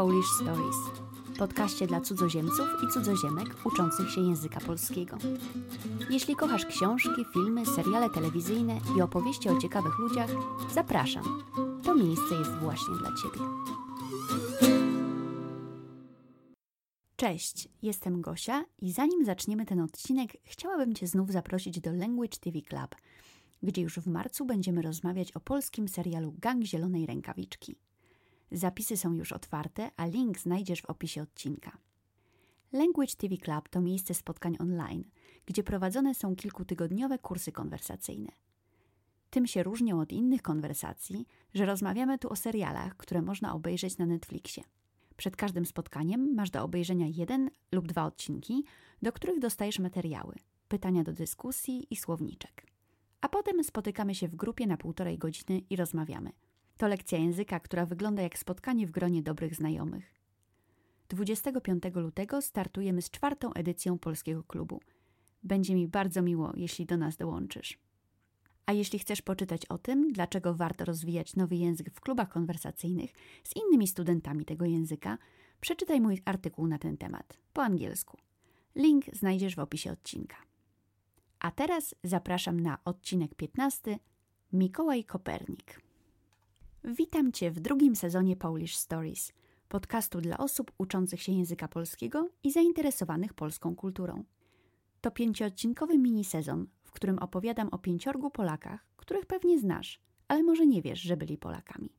Polish Stories, podcaście dla cudzoziemców i cudzoziemek uczących się języka polskiego. Jeśli kochasz książki, filmy, seriale telewizyjne i opowieści o ciekawych ludziach, zapraszam. To miejsce jest właśnie dla Ciebie. Cześć, jestem Gosia i zanim zaczniemy ten odcinek, chciałabym Cię znów zaprosić do Language TV Club, gdzie już w marcu będziemy rozmawiać o polskim serialu Gang Zielonej Rękawiczki. Zapisy są już otwarte, a link znajdziesz w opisie odcinka. Language TV Club to miejsce spotkań online, gdzie prowadzone są kilkutygodniowe kursy konwersacyjne. Tym się różnią od innych konwersacji, że rozmawiamy tu o serialach, które można obejrzeć na Netflixie. Przed każdym spotkaniem masz do obejrzenia jeden lub dwa odcinki, do których dostajesz materiały, pytania do dyskusji i słowniczek. A potem spotykamy się w grupie na półtorej godziny i rozmawiamy – to lekcja języka, która wygląda jak spotkanie w gronie dobrych znajomych. 25 lutego startujemy z czwartą edycją Polskiego Klubu. Będzie mi bardzo miło, jeśli do nas dołączysz. A jeśli chcesz poczytać o tym, dlaczego warto rozwijać nowy język w klubach konwersacyjnych z innymi studentami tego języka, przeczytaj mój artykuł na ten temat po angielsku. Link znajdziesz w opisie odcinka. A teraz zapraszam na odcinek 15 Mikołaj Kopernik. Witam Cię w drugim sezonie Polish Stories, podcastu dla osób uczących się języka polskiego i zainteresowanych polską kulturą. To pięcioodcinkowy mini-sezon, w którym opowiadam o pięciorgu Polakach, których pewnie znasz, ale może nie wiesz, że byli Polakami.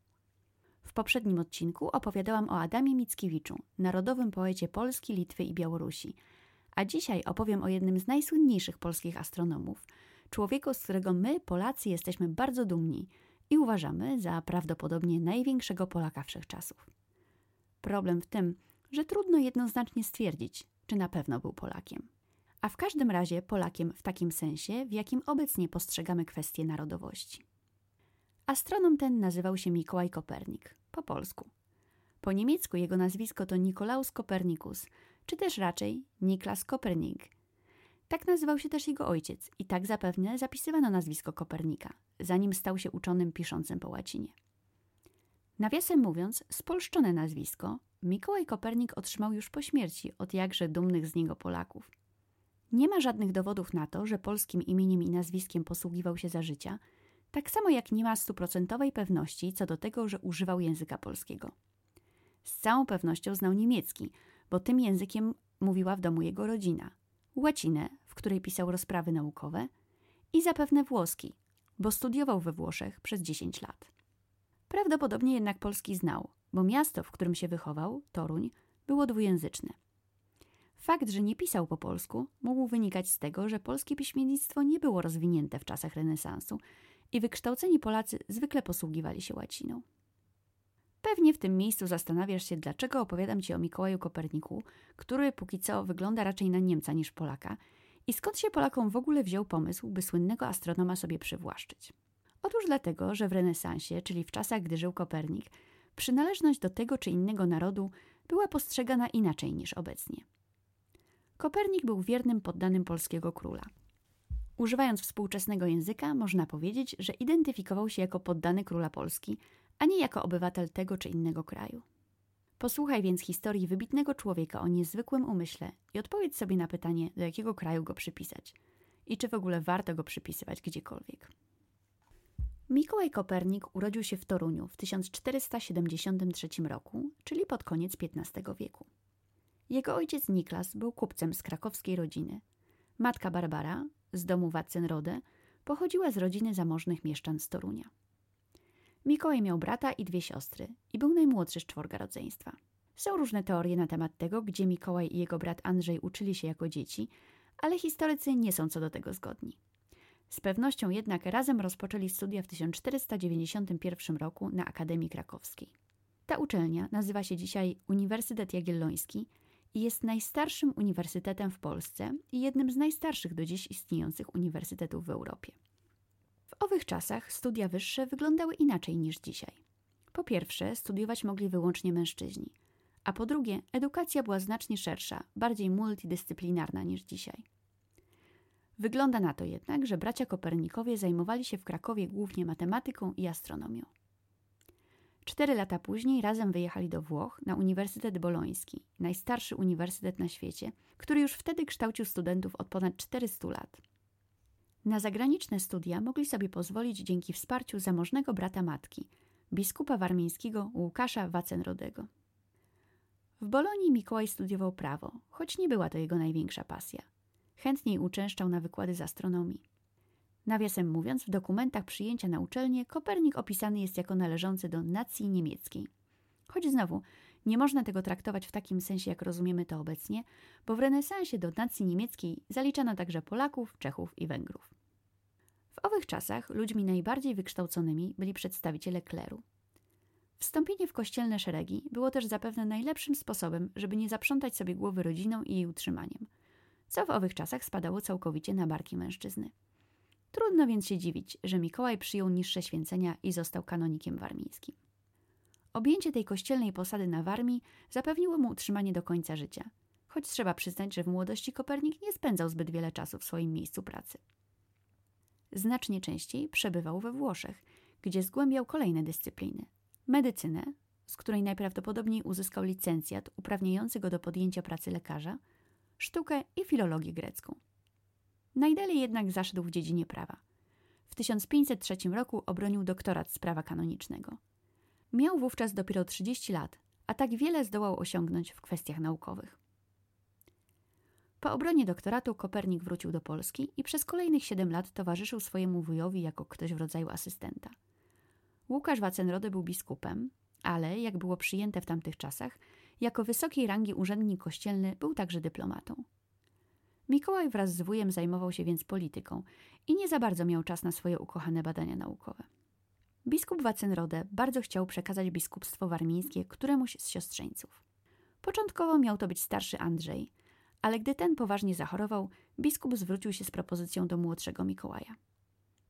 W poprzednim odcinku opowiadałam o Adamie Mickiewiczu, narodowym poecie Polski, Litwy i Białorusi, a dzisiaj opowiem o jednym z najsłynniejszych polskich astronomów, człowieku, z którego my, Polacy, jesteśmy bardzo dumni – i uważamy za prawdopodobnie największego Polaka wszechczasów. Problem w tym, że trudno jednoznacznie stwierdzić, czy na pewno był Polakiem. A w każdym razie Polakiem w takim sensie, w jakim obecnie postrzegamy kwestię narodowości. Astronom ten nazywał się Mikołaj Kopernik, po polsku. Po niemiecku jego nazwisko to Nikolaus Kopernikus, czy też raczej Niklas Kopernik – tak nazywał się też jego ojciec i tak zapewne zapisywano nazwisko Kopernika, zanim stał się uczonym piszącym po łacinie. Nawiasem mówiąc, spolszczone nazwisko Mikołaj Kopernik otrzymał już po śmierci od jakże dumnych z niego Polaków. Nie ma żadnych dowodów na to, że polskim imieniem i nazwiskiem posługiwał się za życia, tak samo jak nie ma stuprocentowej pewności co do tego, że używał języka polskiego. Z całą pewnością znał niemiecki, bo tym językiem mówiła w domu jego rodzina – łacinę, w której pisał rozprawy naukowe, i zapewne włoski, bo studiował we Włoszech przez 10 lat. Prawdopodobnie jednak polski znał, bo miasto, w którym się wychował, Toruń, było dwujęzyczne. Fakt, że nie pisał po polsku, mógł wynikać z tego, że polskie piśmiennictwo nie było rozwinięte w czasach renesansu i wykształceni Polacy zwykle posługiwali się łaciną. Pewnie w tym miejscu zastanawiasz się, dlaczego opowiadam Ci o Mikołaju Koperniku, który póki co wygląda raczej na Niemca niż Polaka, i skąd się Polakom w ogóle wziął pomysł, by słynnego astronoma sobie przywłaszczyć. Otóż dlatego, że w renesansie, czyli w czasach, gdy żył Kopernik, przynależność do tego czy innego narodu była postrzegana inaczej niż obecnie. Kopernik był wiernym poddanym polskiego króla. Używając współczesnego języka, można powiedzieć, że identyfikował się jako poddany króla Polski, a nie jako obywatel tego czy innego kraju. Posłuchaj więc historii wybitnego człowieka o niezwykłym umyśle i odpowiedz sobie na pytanie, do jakiego kraju go przypisać i czy w ogóle warto go przypisywać gdziekolwiek. Mikołaj Kopernik urodził się w Toruniu w 1473 roku, czyli pod koniec XV wieku. Jego ojciec Niklas był kupcem z krakowskiej rodziny. Matka Barbara, z domu Watzenrode, pochodziła z rodziny zamożnych mieszczan z Torunia. Mikołaj miał brata i dwie siostry i był najmłodszy z czworga rodzeństwa. Są różne teorie na temat tego, gdzie Mikołaj i jego brat Andrzej uczyli się jako dzieci, ale historycy nie są co do tego zgodni. Z pewnością jednak razem rozpoczęli studia w 1491 roku na Akademii Krakowskiej. Ta uczelnia nazywa się dzisiaj Uniwersytet Jagielloński i jest najstarszym uniwersytetem w Polsce i jednym z najstarszych do dziś istniejących uniwersytetów w Europie. Owych czasach studia wyższe wyglądały inaczej niż dzisiaj. Po pierwsze, studiować mogli wyłącznie mężczyźni, a po drugie, edukacja była znacznie szersza, bardziej multidyscyplinarna niż dzisiaj. Wygląda na to jednak, że bracia Kopernikowie zajmowali się w Krakowie głównie matematyką i astronomią. Cztery lata później razem wyjechali do Włoch na Uniwersytet Boloński, najstarszy uniwersytet na świecie, który już wtedy kształcił studentów od ponad 400 lat. Na zagraniczne studia mogli sobie pozwolić dzięki wsparciu zamożnego brata matki, biskupa warmińskiego Łukasza Wacenrodego. W Bolonii Mikołaj studiował prawo, choć nie była to jego największa pasja. Chętniej uczęszczał na wykłady z astronomii. Nawiasem mówiąc, w dokumentach przyjęcia na uczelnię Kopernik opisany jest jako należący do nacji niemieckiej. Choć znowu, nie można tego traktować w takim sensie, jak rozumiemy to obecnie, bo w renesansie do nacji niemieckiej zaliczano także Polaków, Czechów i Węgrów. W owych czasach ludźmi najbardziej wykształconymi byli przedstawiciele kleru. Wstąpienie w kościelne szeregi było też zapewne najlepszym sposobem, żeby nie zaprzątać sobie głowy rodziną i jej utrzymaniem, co w owych czasach spadało całkowicie na barki mężczyzny. Trudno więc się dziwić, że Mikołaj przyjął niższe święcenia i został kanonikiem warmińskim. Objęcie tej kościelnej posady na Warmii zapewniło mu utrzymanie do końca życia, choć trzeba przyznać, że w młodości Kopernik nie spędzał zbyt wiele czasu w swoim miejscu pracy. Znacznie częściej przebywał we Włoszech, gdzie zgłębiał kolejne dyscypliny. Medycynę, z której najprawdopodobniej uzyskał licencjat uprawniający go do podjęcia pracy lekarza, sztukę i filologię grecką. Najdalej jednak zaszedł w dziedzinie prawa. W 1503 roku obronił doktorat z prawa kanonicznego. Miał wówczas dopiero 30 lat, a tak wiele zdołał osiągnąć w kwestiach naukowych. Po obronie doktoratu Kopernik wrócił do Polski i przez kolejnych 7 lat towarzyszył swojemu wujowi jako ktoś w rodzaju asystenta. Łukasz Wacenrody był biskupem, ale, jak było przyjęte w tamtych czasach, jako wysokiej rangi urzędnik kościelny był także dyplomatą. Mikołaj wraz z wujem zajmował się więc polityką i nie za bardzo miał czas na swoje ukochane badania naukowe. Biskup Wacenrodę bardzo chciał przekazać biskupstwo warmińskie któremuś z siostrzeńców. Początkowo miał to być starszy Andrzej, ale gdy ten poważnie zachorował, biskup zwrócił się z propozycją do młodszego Mikołaja.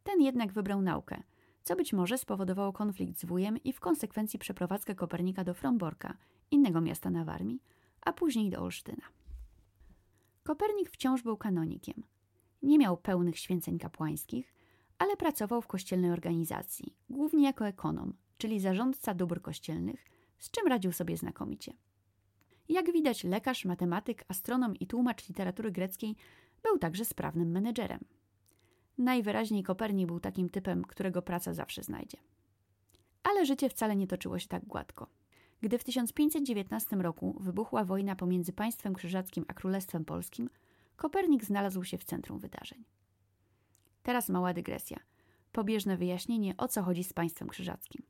Ten jednak wybrał naukę, co być może spowodowało konflikt z wujem i w konsekwencji przeprowadzkę Kopernika do Fromborka, innego miasta na Warmii, a później do Olsztyna. Kopernik wciąż był kanonikiem. Nie miał pełnych święceń kapłańskich, ale pracował w kościelnej organizacji, głównie jako ekonom, czyli zarządca dóbr kościelnych, z czym radził sobie znakomicie. Jak widać, lekarz, matematyk, astronom i tłumacz literatury greckiej był także sprawnym menedżerem. Najwyraźniej Kopernik był takim typem, którego praca zawsze znajdzie. Ale życie wcale nie toczyło się tak gładko. Gdy w 1519 roku wybuchła wojna pomiędzy państwem krzyżackim a królestwem polskim, Kopernik znalazł się w centrum wydarzeń. Teraz mała dygresja. Pobieżne wyjaśnienie, o co chodzi z państwem krzyżackim.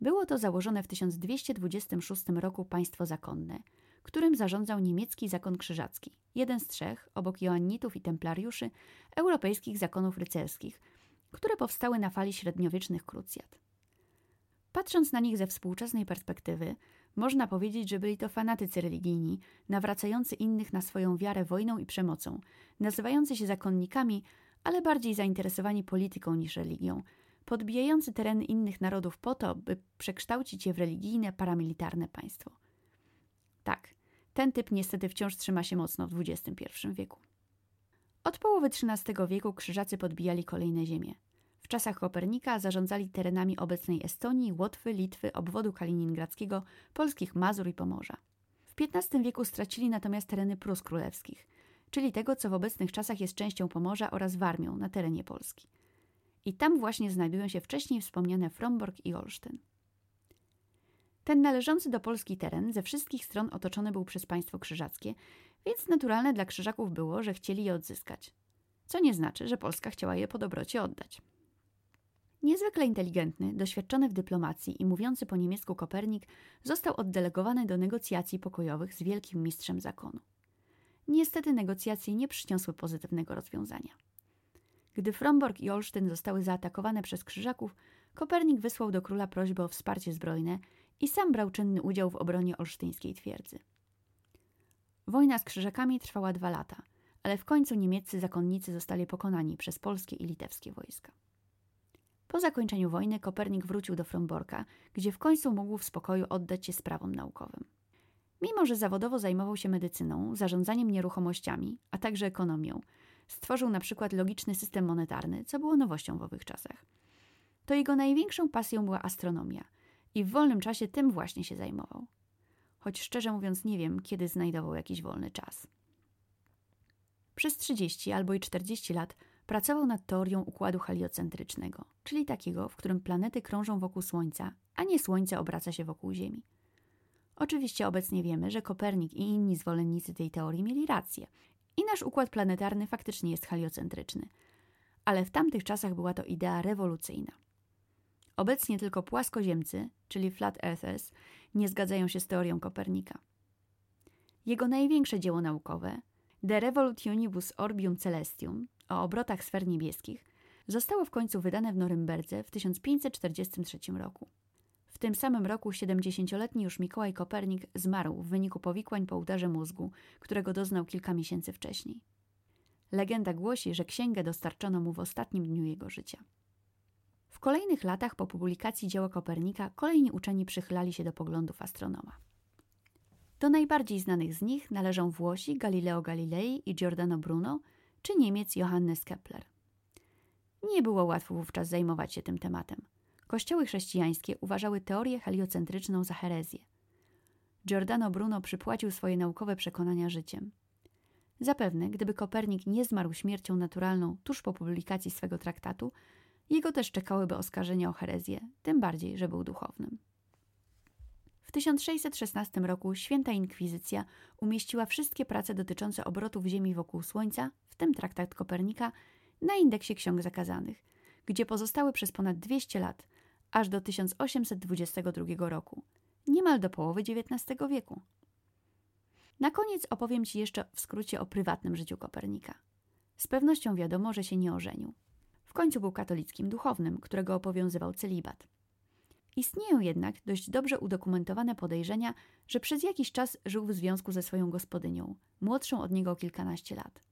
Było to założone w 1226 roku państwo zakonne, którym zarządzał niemiecki zakon krzyżacki, jeden z trzech, obok joannitów i templariuszy, europejskich zakonów rycerskich, które powstały na fali średniowiecznych krucjat. Patrząc na nich ze współczesnej perspektywy, można powiedzieć, że byli to fanatycy religijni, nawracający innych na swoją wiarę wojną i przemocą, nazywający się zakonnikami, ale bardziej zainteresowani polityką niż religią, podbijający tereny innych narodów po to, by przekształcić je w religijne, paramilitarne państwo. Tak, ten typ niestety wciąż trzyma się mocno w XXI wieku. Od połowy XIII wieku krzyżacy podbijali kolejne ziemie. W czasach Kopernika zarządzali terenami obecnej Estonii, Łotwy, Litwy, obwodu kaliningradzkiego, polskich Mazur i Pomorza. W XV wieku stracili natomiast tereny Prus Królewskich, czyli tego, co w obecnych czasach jest częścią Pomorza oraz Warmią na terenie Polski. I tam właśnie znajdują się wcześniej wspomniane Fromborg i Olsztyn. Ten należący do Polski teren ze wszystkich stron otoczony był przez państwo krzyżackie, więc naturalne dla krzyżaków było, że chcieli je odzyskać. Co nie znaczy, że Polska chciała je po dobroci oddać. Niezwykle inteligentny, doświadczony w dyplomacji i mówiący po niemiecku Kopernik został oddelegowany do negocjacji pokojowych z wielkim mistrzem zakonu. Niestety negocjacje nie przyniosły pozytywnego rozwiązania. Gdy Fromborg i Olsztyn zostały zaatakowane przez krzyżaków, Kopernik wysłał do króla prośbę o wsparcie zbrojne i sam brał czynny udział w obronie olsztyńskiej twierdzy. Wojna z krzyżakami trwała dwa lata, ale w końcu niemieccy zakonnicy zostali pokonani przez polskie i litewskie wojska. Po zakończeniu wojny Kopernik wrócił do Fromborka, gdzie w końcu mógł w spokoju oddać się sprawom naukowym. Mimo, że zawodowo zajmował się medycyną, zarządzaniem nieruchomościami, a także ekonomią, stworzył na przykład logiczny system monetarny, co było nowością w owych czasach. To jego największą pasją była astronomia i w wolnym czasie tym właśnie się zajmował. Choć szczerze mówiąc nie wiem, kiedy znajdował jakiś wolny czas. Przez 30 albo i 40 lat pracował nad teorią układu heliocentrycznego, czyli takiego, w którym planety krążą wokół Słońca, a nie Słońce obraca się wokół Ziemi. Oczywiście obecnie wiemy, że Kopernik i inni zwolennicy tej teorii mieli rację i nasz układ planetarny faktycznie jest heliocentryczny. Ale w tamtych czasach była to idea rewolucyjna. Obecnie tylko płaskoziemcy, czyli flat earthers, nie zgadzają się z teorią Kopernika. Jego największe dzieło naukowe, De Revolutionibus Orbium Celestium, o obrotach sfer niebieskich, zostało w końcu wydane w Norymberdze w 1543 roku. W tym samym roku 70-letni już Mikołaj Kopernik zmarł w wyniku powikłań po udarze mózgu, którego doznał kilka miesięcy wcześniej. Legenda głosi, że księgę dostarczono mu w ostatnim dniu jego życia. W kolejnych latach po publikacji dzieła Kopernika kolejni uczeni przychylali się do poglądów astronoma. Do najbardziej znanych z nich należą Włosi Galileo Galilei i Giordano Bruno, czy Niemiec Johannes Kepler. Nie było łatwo wówczas zajmować się tym tematem. Kościoły chrześcijańskie uważały teorię heliocentryczną za herezję. Giordano Bruno przypłacił swoje naukowe przekonania życiem. Zapewne, gdyby Kopernik nie zmarł śmiercią naturalną tuż po publikacji swego traktatu, jego też czekałyby oskarżenia o herezję, tym bardziej, że był duchownym. W 1616 roku święta inkwizycja umieściła wszystkie prace dotyczące obrotów Ziemi wokół Słońca, w tym traktat Kopernika, na indeksie ksiąg zakazanych, gdzie pozostały przez ponad 200 lat, aż do 1822 roku, niemal do połowy XIX wieku. Na koniec opowiem Ci jeszcze w skrócie o prywatnym życiu Kopernika. Z pewnością wiadomo, że się nie ożenił. W końcu był katolickim duchownym, którego obowiązywał celibat. Istnieją jednak dość dobrze udokumentowane podejrzenia, że przez jakiś czas żył w związku ze swoją gospodynią, młodszą od niego o kilkanaście lat.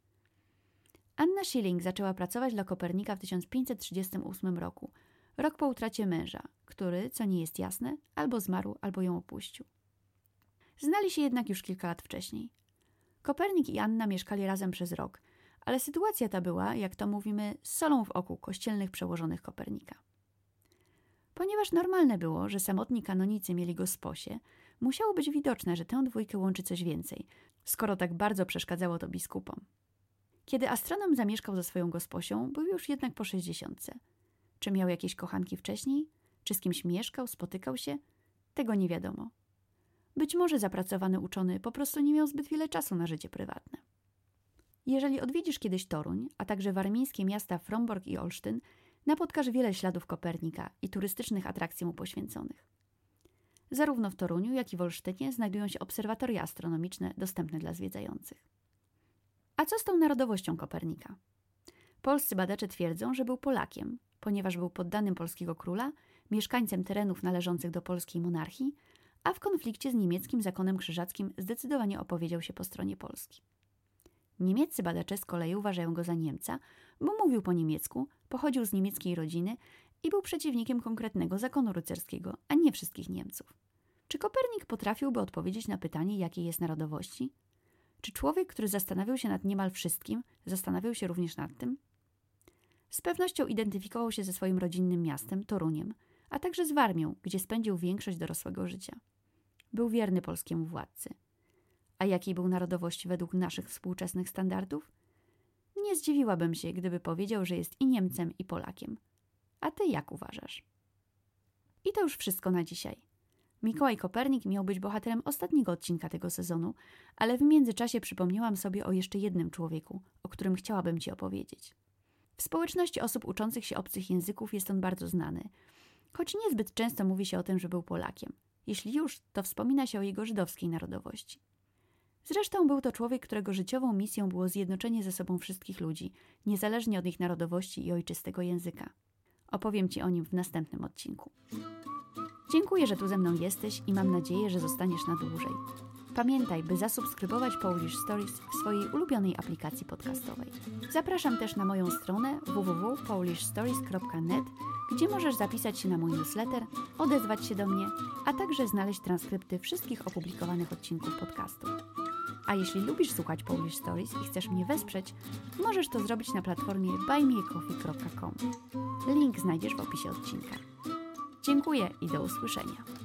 Anna Schilling zaczęła pracować dla Kopernika w 1538 roku, rok po utracie męża, który, co nie jest jasne, albo zmarł, albo ją opuścił. Znali się jednak już kilka lat wcześniej. Kopernik i Anna mieszkali razem przez rok, ale sytuacja ta była, jak to mówimy, solą w oku kościelnych przełożonych Kopernika. Ponieważ normalne było, że samotni kanonicy mieli go sposie, musiało być widoczne, że tę dwójkę łączy coś więcej, skoro tak bardzo przeszkadzało to biskupom. Kiedy astronom zamieszkał ze swoją gosposią, był już jednak po sześćdziesiątce. Czy miał jakieś kochanki wcześniej? Czy z kimś mieszkał, spotykał się? Tego nie wiadomo. Być może zapracowany uczony po prostu nie miał zbyt wiele czasu na życie prywatne. Jeżeli odwiedzisz kiedyś Toruń, a także warmińskie miasta Fromborg i Olsztyn, napotkasz wiele śladów Kopernika i turystycznych atrakcji mu poświęconych. Zarówno w Toruniu, jak i w Olsztynie znajdują się obserwatoria astronomiczne dostępne dla zwiedzających. A co z tą narodowością Kopernika? Polscy badacze twierdzą, że był Polakiem, ponieważ był poddanym polskiego króla, mieszkańcem terenów należących do polskiej monarchii, a w konflikcie z niemieckim zakonem krzyżackim zdecydowanie opowiedział się po stronie Polski. Niemieccy badacze z kolei uważają go za Niemca, bo mówił po niemiecku, pochodził z niemieckiej rodziny i był przeciwnikiem konkretnego zakonu rycerskiego, a nie wszystkich Niemców. Czy Kopernik potrafiłby odpowiedzieć na pytanie, jakiej jest narodowości? Czy człowiek, który zastanawiał się nad niemal wszystkim, zastanawiał się również nad tym? Z pewnością identyfikował się ze swoim rodzinnym miastem, Toruniem, a także z Warmią, gdzie spędził większość dorosłego życia. Był wierny polskiemu władcy. A jakiej był narodowości według naszych współczesnych standardów? Nie zdziwiłabym się, gdyby powiedział, że jest i Niemcem, i Polakiem. A ty jak uważasz? I to już wszystko na dzisiaj. Mikołaj Kopernik miał być bohaterem ostatniego odcinka tego sezonu, ale w międzyczasie przypomniałam sobie o jeszcze jednym człowieku, o którym chciałabym Ci opowiedzieć. W społeczności osób uczących się obcych języków jest on bardzo znany, choć niezbyt często mówi się o tym, że był Polakiem. Jeśli już, to wspomina się o jego żydowskiej narodowości. Zresztą był to człowiek, którego życiową misją było zjednoczenie ze sobą wszystkich ludzi, niezależnie od ich narodowości i ojczystego języka. Opowiem Ci o nim w następnym odcinku. Dziękuję, że tu ze mną jesteś i mam nadzieję, że zostaniesz na dłużej. Pamiętaj, by zasubskrybować Polish Stories w swojej ulubionej aplikacji podcastowej. Zapraszam też na moją stronę www.polishstories.net, gdzie możesz zapisać się na mój newsletter, odezwać się do mnie, a także znaleźć transkrypty wszystkich opublikowanych odcinków podcastu. A jeśli lubisz słuchać Polish Stories i chcesz mnie wesprzeć, możesz to zrobić na platformie buymeacoffee.com. Link znajdziesz w opisie odcinka. Dziękuję i do usłyszenia.